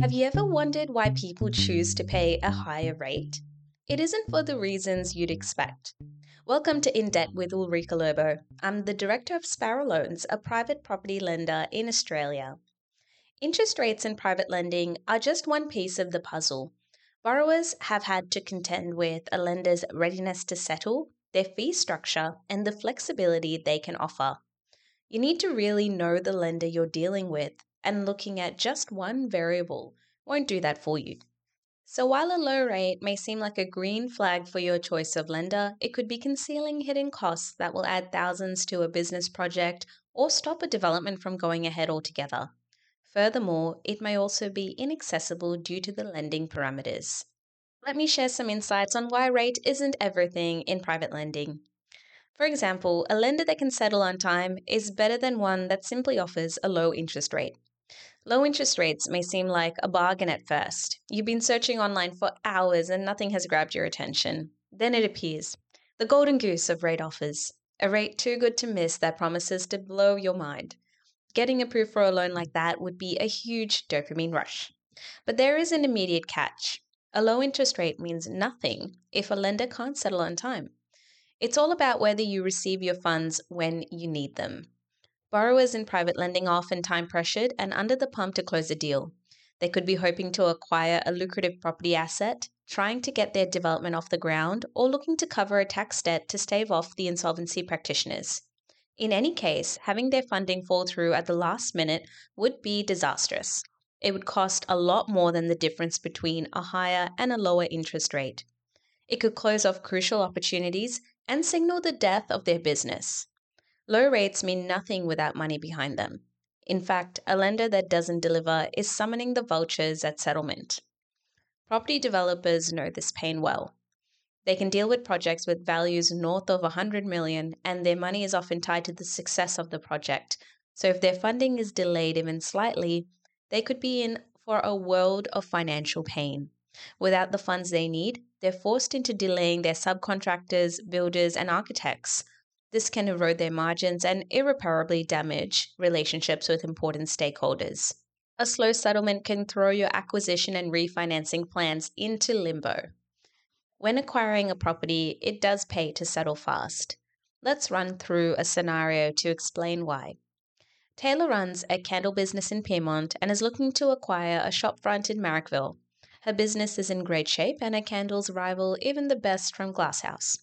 Have you ever wondered why people choose to pay a higher rate? It isn't for the reasons you'd expect. Welcome to In Debt with Ulrika Lobo. I'm the director of Sparrow Loans, a private property lender in Australia. Interest rates in private lending are just one piece of the puzzle. Borrowers have had to contend with a lender's readiness to settle, their fee structure, and the flexibility they can offer. You need to really know the lender you're dealing with, and looking at just one variable won't do that for you. So, while a low rate may seem like a green flag for your choice of lender, it could be concealing hidden costs that will add thousands to a business project or stop a development from going ahead altogether. Furthermore, it may also be inaccessible due to the lending parameters. Let me share some insights on why rate isn't everything in private lending. For example, a lender that can settle on time is better than one that simply offers a low interest rate. Low interest rates may seem like a bargain at first. You've been searching online for hours and nothing has grabbed your attention. Then it appears the golden goose of rate offers, a rate too good to miss that promises to blow your mind. Getting approved for a loan like that would be a huge dopamine rush. But there is an immediate catch. A low interest rate means nothing if a lender can't settle on time. It's all about whether you receive your funds when you need them. Borrowers in private lending are often time pressured and under the pump to close a deal. They could be hoping to acquire a lucrative property asset, trying to get their development off the ground, or looking to cover a tax debt to stave off the insolvency practitioners. In any case, having their funding fall through at the last minute would be disastrous. It would cost a lot more than the difference between a higher and a lower interest rate. It could close off crucial opportunities and signal the death of their business. Low rates mean nothing without money behind them. In fact, a lender that doesn't deliver is summoning the vultures at settlement. Property developers know this pain well. They can deal with projects with values north of 100 million, and their money is often tied to the success of the project. So, if their funding is delayed even slightly, they could be in for a world of financial pain. Without the funds they need, they're forced into delaying their subcontractors, builders, and architects. This can erode their margins and irreparably damage relationships with important stakeholders. A slow settlement can throw your acquisition and refinancing plans into limbo. When acquiring a property, it does pay to settle fast. Let's run through a scenario to explain why. Taylor runs a candle business in Pyrmont and is looking to acquire a shopfront in Marrickville. Her business is in great shape and her candles rival even the best from Glasshouse.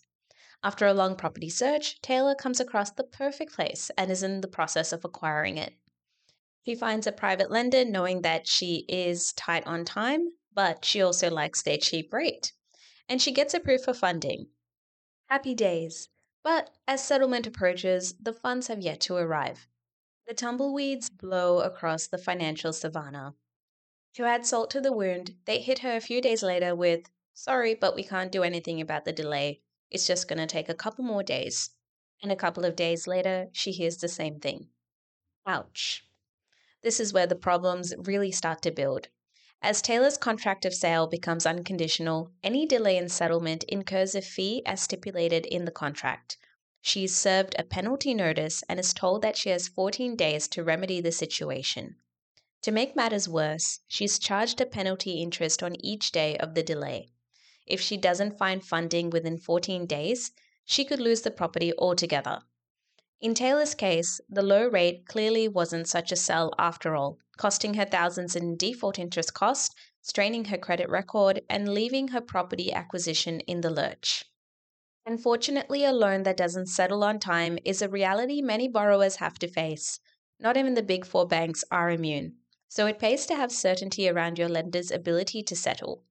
After a long property search, Taylor comes across the perfect place and is in the process of acquiring it. She finds a private lender knowing that she is tight on time, but she also likes their cheap rate. And she gets approved for funding. Happy days. But as settlement approaches, the funds have yet to arrive. The tumbleweeds blow across the financial savannah. To add salt to the wound, they hit her a few days later with, Sorry, but we can't do anything about the delay. It's just going to take a couple more days. And a couple of days later, she hears the same thing. Ouch. This is where the problems really start to build. As Taylor's contract of sale becomes unconditional, any delay in settlement incurs a fee as stipulated in the contract. She is served a penalty notice and is told that she has 14 days to remedy the situation. To make matters worse, she's charged a penalty interest on each day of the delay. If she doesn't find funding within 14 days, she could lose the property altogether. In Taylor's case, the low rate clearly wasn't such a sell after all, costing her thousands in default interest cost, straining her credit record, and leaving her property acquisition in the lurch. Unfortunately, a loan that doesn't settle on time is a reality many borrowers have to face. Not even the big four banks are immune so it pays to have certainty around your lender's ability to settle.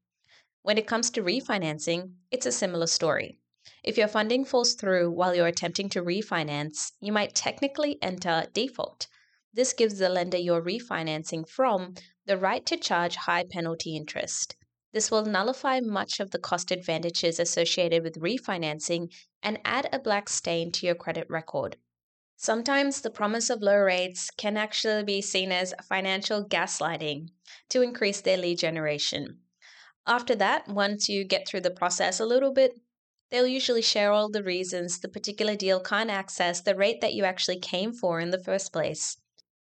When it comes to refinancing, it's a similar story. If your funding falls through while you're attempting to refinance, you might technically enter default. This gives the lender you're refinancing from the right to charge high penalty interest. This will nullify much of the cost advantages associated with refinancing and add a black stain to your credit record. Sometimes the promise of low rates can actually be seen as financial gaslighting to increase their lead generation. After that, once you get through the process a little bit, they'll usually share all the reasons the particular deal can't access the rate that you actually came for in the first place.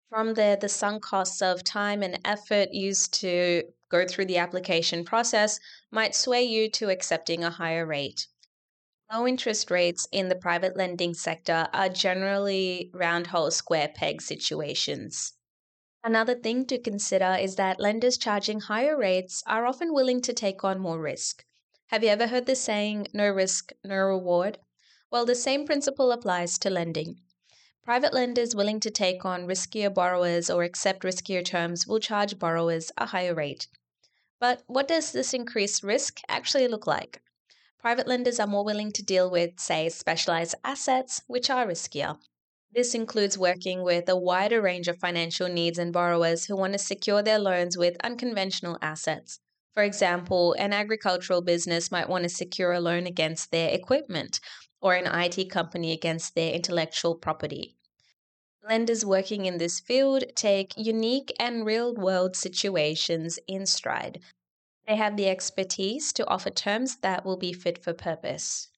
From there, the sunk costs of time and effort used to go through the application process might sway you to accepting a higher rate. Low interest rates in the private lending sector are generally round hole square peg situations. Another thing to consider is that lenders charging higher rates are often willing to take on more risk. Have you ever heard the saying, no risk, no reward? Well, the same principle applies to lending. Private lenders willing to take on riskier borrowers or accept riskier terms will charge borrowers a higher rate. But what does this increased risk actually look like? Private lenders are more willing to deal with, say, specialized assets, which are riskier. This includes working with a wider range of financial needs and borrowers who want to secure their loans with unconventional assets. For example, an agricultural business might want to secure a loan against their equipment, or an IT company against their intellectual property. Lenders working in this field take unique and real world situations in stride. They have the expertise to offer terms that will be fit for purpose.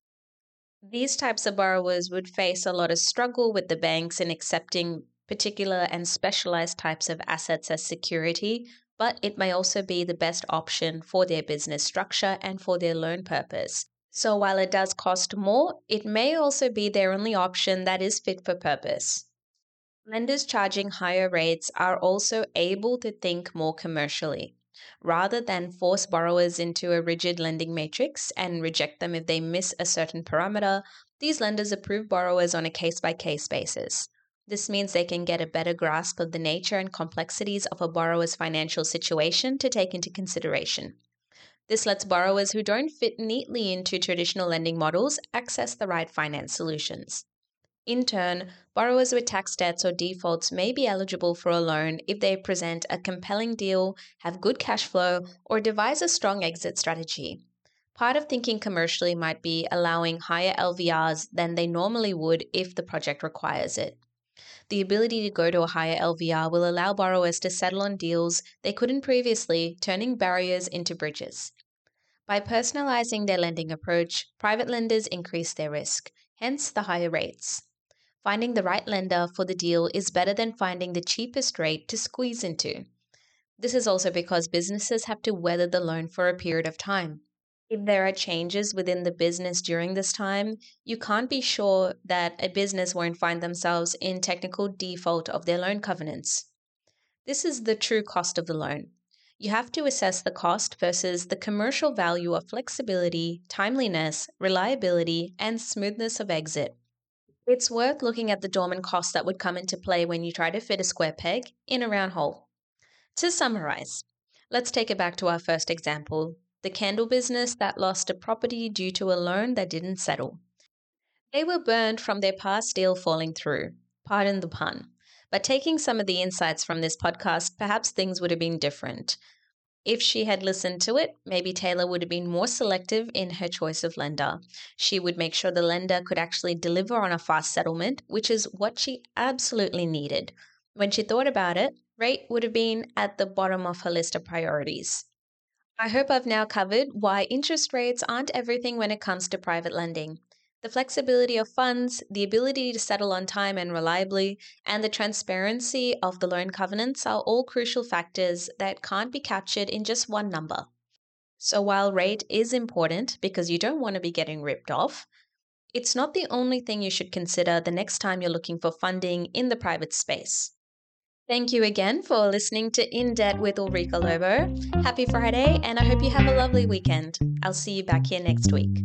These types of borrowers would face a lot of struggle with the banks in accepting particular and specialized types of assets as security, but it may also be the best option for their business structure and for their loan purpose. So while it does cost more, it may also be their only option that is fit for purpose. Lenders charging higher rates are also able to think more commercially. Rather than force borrowers into a rigid lending matrix and reject them if they miss a certain parameter, these lenders approve borrowers on a case by case basis. This means they can get a better grasp of the nature and complexities of a borrower's financial situation to take into consideration. This lets borrowers who don't fit neatly into traditional lending models access the right finance solutions. In turn, borrowers with tax debts or defaults may be eligible for a loan if they present a compelling deal, have good cash flow, or devise a strong exit strategy. Part of thinking commercially might be allowing higher LVRs than they normally would if the project requires it. The ability to go to a higher LVR will allow borrowers to settle on deals they couldn't previously, turning barriers into bridges. By personalizing their lending approach, private lenders increase their risk, hence the higher rates. Finding the right lender for the deal is better than finding the cheapest rate to squeeze into. This is also because businesses have to weather the loan for a period of time. If there are changes within the business during this time, you can't be sure that a business won't find themselves in technical default of their loan covenants. This is the true cost of the loan you have to assess the cost versus the commercial value of flexibility, timeliness, reliability, and smoothness of exit. It's worth looking at the dormant costs that would come into play when you try to fit a square peg in a round hole. To summarize, let's take it back to our first example the candle business that lost a property due to a loan that didn't settle. They were burned from their past deal falling through. Pardon the pun. But taking some of the insights from this podcast, perhaps things would have been different. If she had listened to it, maybe Taylor would have been more selective in her choice of lender. She would make sure the lender could actually deliver on a fast settlement, which is what she absolutely needed. When she thought about it, rate would have been at the bottom of her list of priorities. I hope I've now covered why interest rates aren't everything when it comes to private lending. The flexibility of funds, the ability to settle on time and reliably, and the transparency of the loan covenants are all crucial factors that can't be captured in just one number. So while rate is important because you don't want to be getting ripped off, it's not the only thing you should consider the next time you're looking for funding in the private space. Thank you again for listening to In Debt with Ulrika Lobo. Happy Friday, and I hope you have a lovely weekend. I'll see you back here next week.